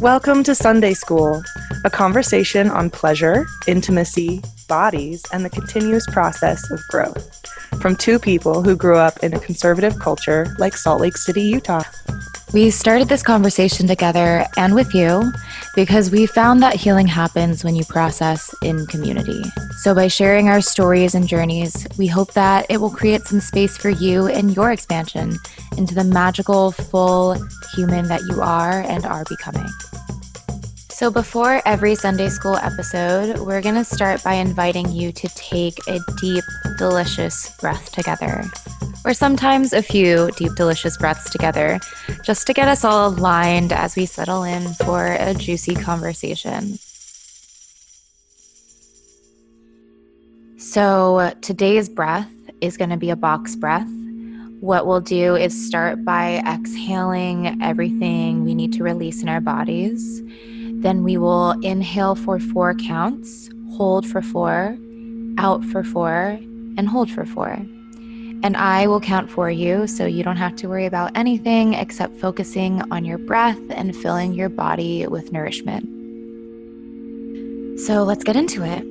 Welcome to Sunday School, a conversation on pleasure, intimacy, bodies, and the continuous process of growth from two people who grew up in a conservative culture like Salt Lake City, Utah. We started this conversation together and with you because we found that healing happens when you process in community. So, by sharing our stories and journeys, we hope that it will create some space for you and your expansion into the magical, full human that you are and are becoming. So, before every Sunday school episode, we're going to start by inviting you to take a deep, delicious breath together, or sometimes a few deep, delicious breaths together, just to get us all aligned as we settle in for a juicy conversation. So, today's breath is going to be a box breath. What we'll do is start by exhaling everything we need to release in our bodies. Then we will inhale for four counts, hold for four, out for four, and hold for four. And I will count for you so you don't have to worry about anything except focusing on your breath and filling your body with nourishment. So let's get into it.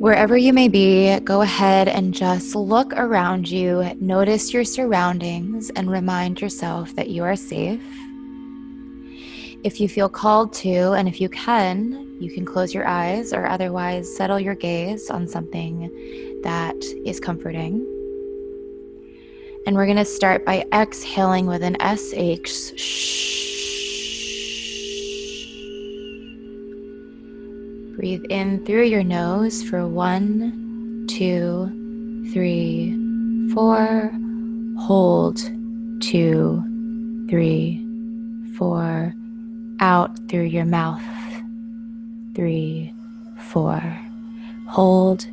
Wherever you may be, go ahead and just look around you, notice your surroundings, and remind yourself that you are safe if you feel called to, and if you can, you can close your eyes or otherwise settle your gaze on something that is comforting. And we're going to start by exhaling with an SH. Breathe in through your nose for one, two, three, four. Hold, two, three, four out through your mouth. Three, four. Hold.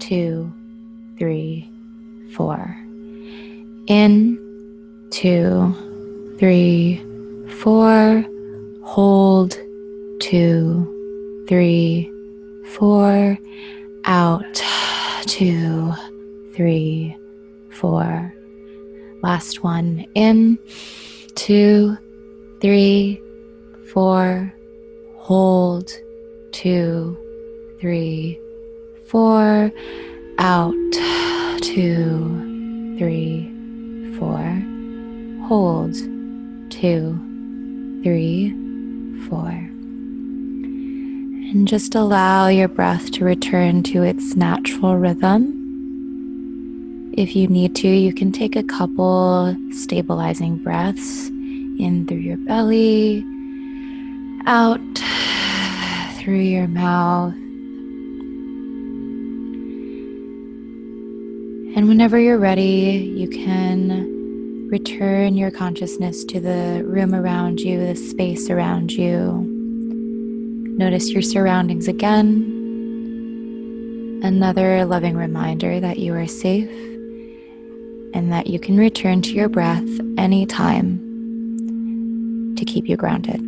Two, three, four. In. Two, three, four. Hold. Two, three, four. Out. Two, three, four. Last one. In. Two, three, four, hold, two, three, four, out, two, three, four, hold, two, three, four. And just allow your breath to return to its natural rhythm. If you need to, you can take a couple stabilizing breaths in through your belly out through your mouth. And whenever you're ready, you can return your consciousness to the room around you, the space around you. Notice your surroundings again. Another loving reminder that you are safe and that you can return to your breath anytime to keep you grounded.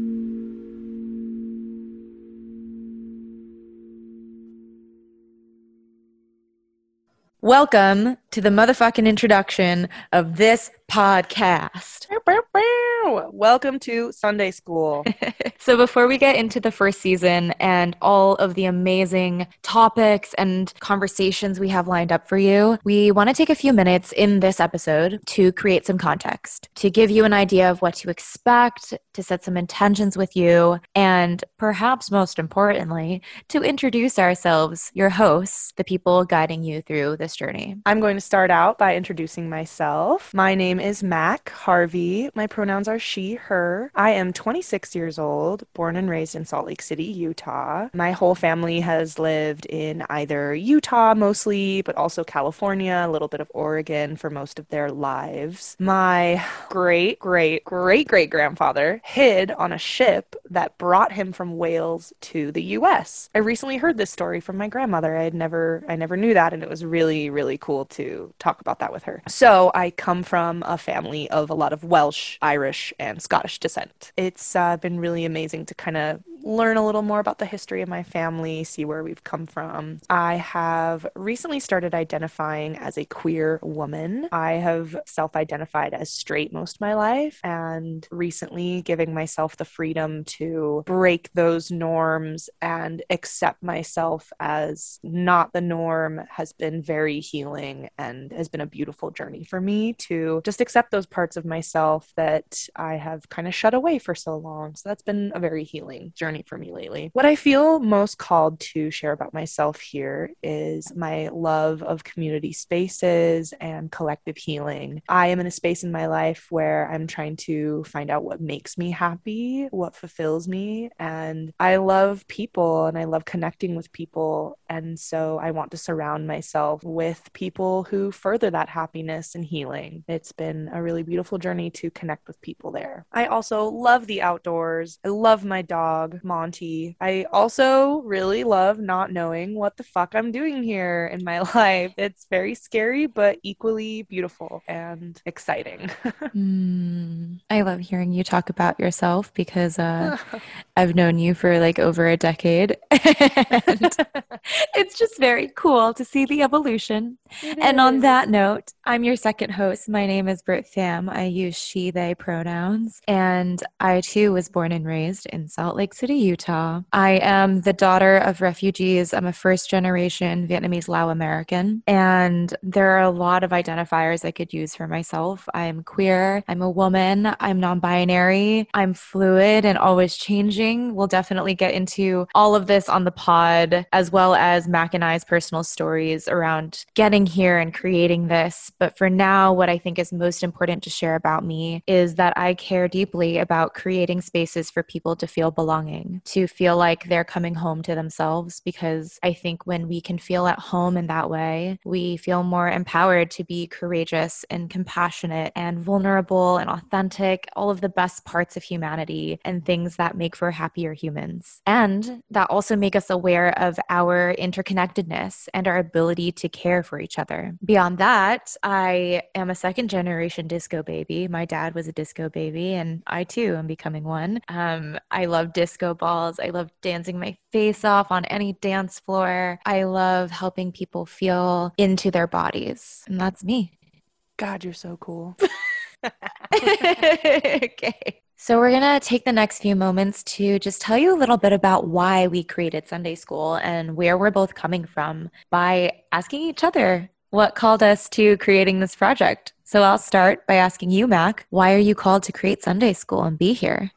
Welcome to the motherfucking introduction of this podcast. Welcome to Sunday School. so, before we get into the first season and all of the amazing topics and conversations we have lined up for you, we want to take a few minutes in this episode to create some context, to give you an idea of what to expect, to set some intentions with you, and perhaps most importantly, to introduce ourselves, your hosts, the people guiding you through this journey. I'm going to start out by introducing myself. My name is Mak Harvey. My pronouns are she, her. I am 26 years old, born and raised in Salt Lake City, Utah. My whole family has lived in either Utah mostly, but also California, a little bit of Oregon for most of their lives. My great, great, great, great grandfather hid on a ship that brought him from Wales to the US. I recently heard this story from my grandmother. I had never I never knew that and it was really really cool to talk about that with her. So, I come from a family of a lot of Welsh, Irish, and Scottish descent. It's uh, been really amazing to kind of learn a little more about the history of my family, see where we've come from. I have recently started identifying as a queer woman. I have self identified as straight most of my life and recently giving myself the freedom to break those norms and accept myself as not the norm has been very healing and has been a beautiful journey for me to just accept those parts of myself that I have kind of shut away for so long. So that's been a very healing journey for me lately. What I feel most called to share about myself here is my love of community spaces and collective healing. I am in a space in my life where I'm trying to find out what makes me happy, what fulfills me, and I love people and I love connecting with people. And so I want to surround myself with people who further that happiness and healing. It's been a really beautiful journey to connect with people there. I also love the outdoors. I love my dog, Monty. I also really love not knowing what the fuck I'm doing here in my life. It's very scary, but equally beautiful and exciting. mm, I love hearing you talk about yourself because uh, I've known you for like over a decade. and it's just very cool to see the evolution. It and is. on that note, I'm your second host. My name is Britt Pham. I use she, they pronouns. And I too was born and raised in Salt Lake City, Utah. I am the daughter of refugees. I'm a first generation Vietnamese Lao American. And there are a lot of identifiers I could use for myself. I'm queer, I'm a woman, I'm non binary, I'm fluid and always changing. We'll definitely get into all of this on the pod, as well as Mak and I's personal stories around getting here and creating this. But for now, what I think is most important to share about me is that I care deeply about creating spaces for people to feel belonging, to feel like they're coming home to themselves. Because I think when we can feel at home in that way, we feel more empowered to be courageous and compassionate and vulnerable and authentic, all of the best parts of humanity and things that make for happier humans. And that also make us aware of our interconnectedness and our ability to care for each other. Beyond that, I am a second generation disco baby. My dad was a disco baby, and I too am becoming one. Um, I love disco balls. I love dancing my face off on any dance floor. I love helping people feel into their bodies. And that's me. God, you're so cool. okay. So, we're going to take the next few moments to just tell you a little bit about why we created Sunday School and where we're both coming from by asking each other what called us to creating this project. So, I'll start by asking you, Mak, why are you called to create Sunday School and be here?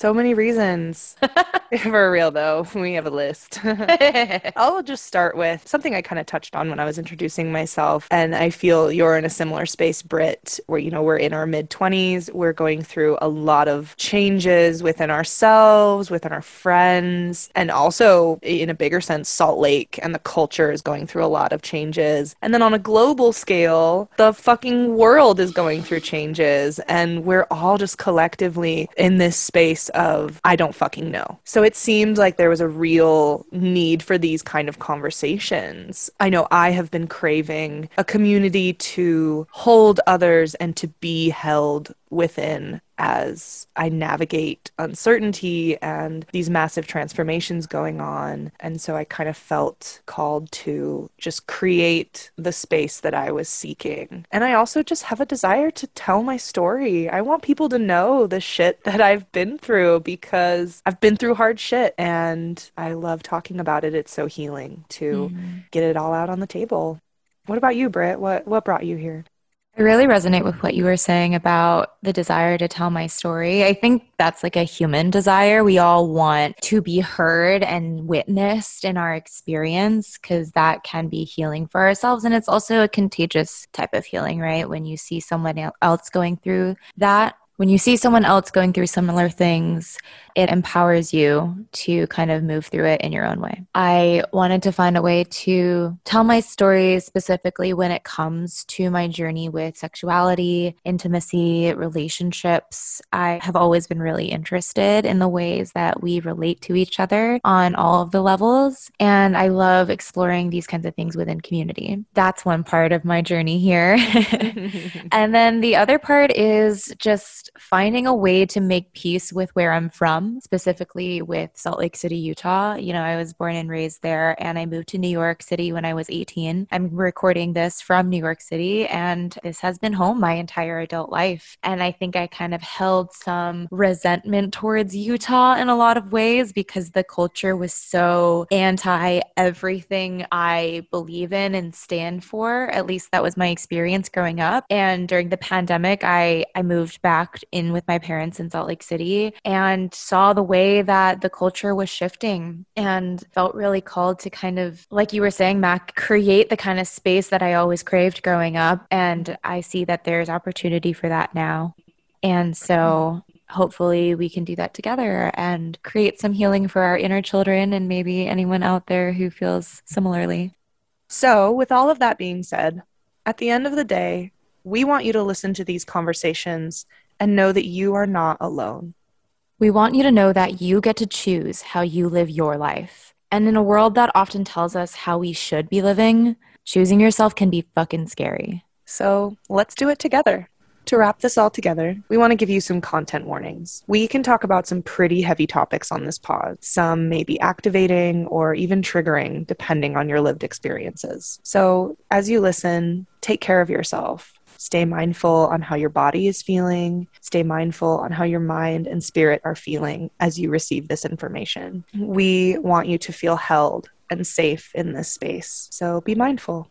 So many reasons. For real, though, we have a list. I'll just start with something I kind of touched on when I was introducing myself. And I feel you're in a similar space, Britt, where, you know, we're in our mid 20s. We're going through a lot of changes within ourselves, within our friends, and also, in a bigger sense, Salt Lake and the culture is going through a lot of changes. And then on a global scale, the fucking world is going through changes. And we're all just collectively in this space of I don't fucking know. So it seemed like there was a real need for these kind of conversations. I know I have been craving a community to hold others and to be held within as I navigate uncertainty and these massive transformations going on. And so I kind of felt called to just create the space that I was seeking. And I also just have a desire to tell my story. I want people to know the shit that I've been through because I've been through hard shit and I love talking about it. It's so healing to mm-hmm. get it all out on the table. What about you, Britt? What what brought you here? I really resonate with what you were saying about the desire to tell my story. I think that's like a human desire. We all want to be heard and witnessed in our experience because that can be healing for ourselves. And it's also a contagious type of healing, right? When you see someone else going through that, when you see someone else going through similar things, it empowers you to kind of move through it in your own way. I wanted to find a way to tell my story specifically when it comes to my journey with sexuality, intimacy, relationships. I have always been really interested in the ways that we relate to each other on all of the levels. And I love exploring these kinds of things within community. That's one part of my journey here. and then the other part is just finding a way to make peace with where I'm from, specifically with Salt Lake City, Utah. You know, I was born and raised there and I moved to New York City when I was 18. I'm recording this from New York City and this has been home my entire adult life. And I think I kind of held some resentment towards Utah in a lot of ways because the culture was so anti everything I believe in and stand for. At least that was my experience growing up. And during the pandemic, I, I moved back in with my parents in Salt Lake City and saw the way that the culture was shifting and felt really called to kind of, like you were saying, Mak, create the kind of space that I always craved growing up. And I see that there's opportunity for that now. And so hopefully we can do that together and create some healing for our inner children and maybe anyone out there who feels similarly. So, with all of that being said, at the end of the day, we want you to listen to these conversations and know that you are not alone. We want you to know that you get to choose how you live your life. And in a world that often tells us how we should be living, choosing yourself can be fucking scary. So, let's do it together. To wrap this all together, we want to give you some content warnings. We can talk about some pretty heavy topics on this pod. Some may be activating or even triggering, depending on your lived experiences. So, as you listen, take care of yourself. Stay mindful on how your body is feeling. Stay mindful on how your mind and spirit are feeling as you receive this information. We want you to feel held and safe in this space. So be mindful.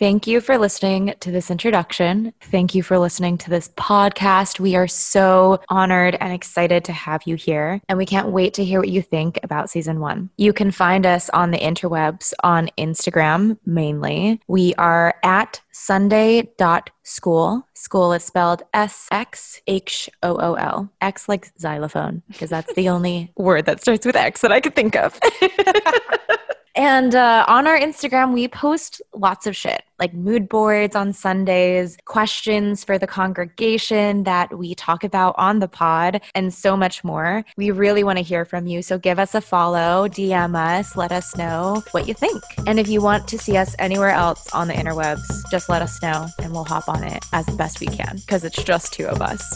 Thank you for listening to this introduction. Thank you for listening to this podcast. We are so honored and excited to have you here, and we can't wait to hear what you think about season one. You can find us on the interwebs on Instagram mainly. We are at sunday.school. School is spelled S X H O O L. X like xylophone, because that's the only word that starts with X that I could think of. And uh, on our Instagram, we post lots of shit like mood boards on Sundays, questions for the congregation that we talk about on the pod, and so much more. We really want to hear from you. So give us a follow, DM us, let us know what you think. And if you want to see us anywhere else on the interwebs, just let us know and we'll hop on it as best we can because it's just two of us.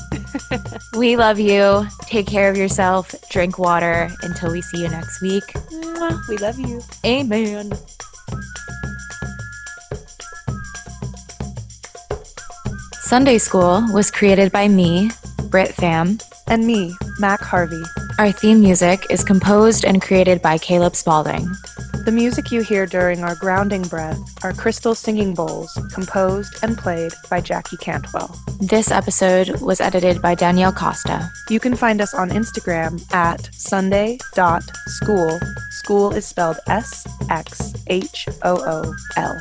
we love you. Take care of yourself. Drink water until we see you next week. We love you. Amen. Sunday School was created by me, Britt Pham, And me, Mak Harvey. Our theme music is composed and created by Caleb Spalding. The music you hear during our grounding breath are crystal singing bowls, composed and played by Jackie Cantwell. This episode was edited by Danielle Costa. You can find us on Instagram at sunday.school. School is spelled S X H O O L.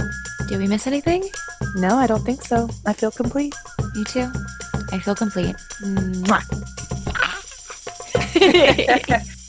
Did we miss anything? No, I don't think so. I feel complete. Me too. I feel complete. Mwah.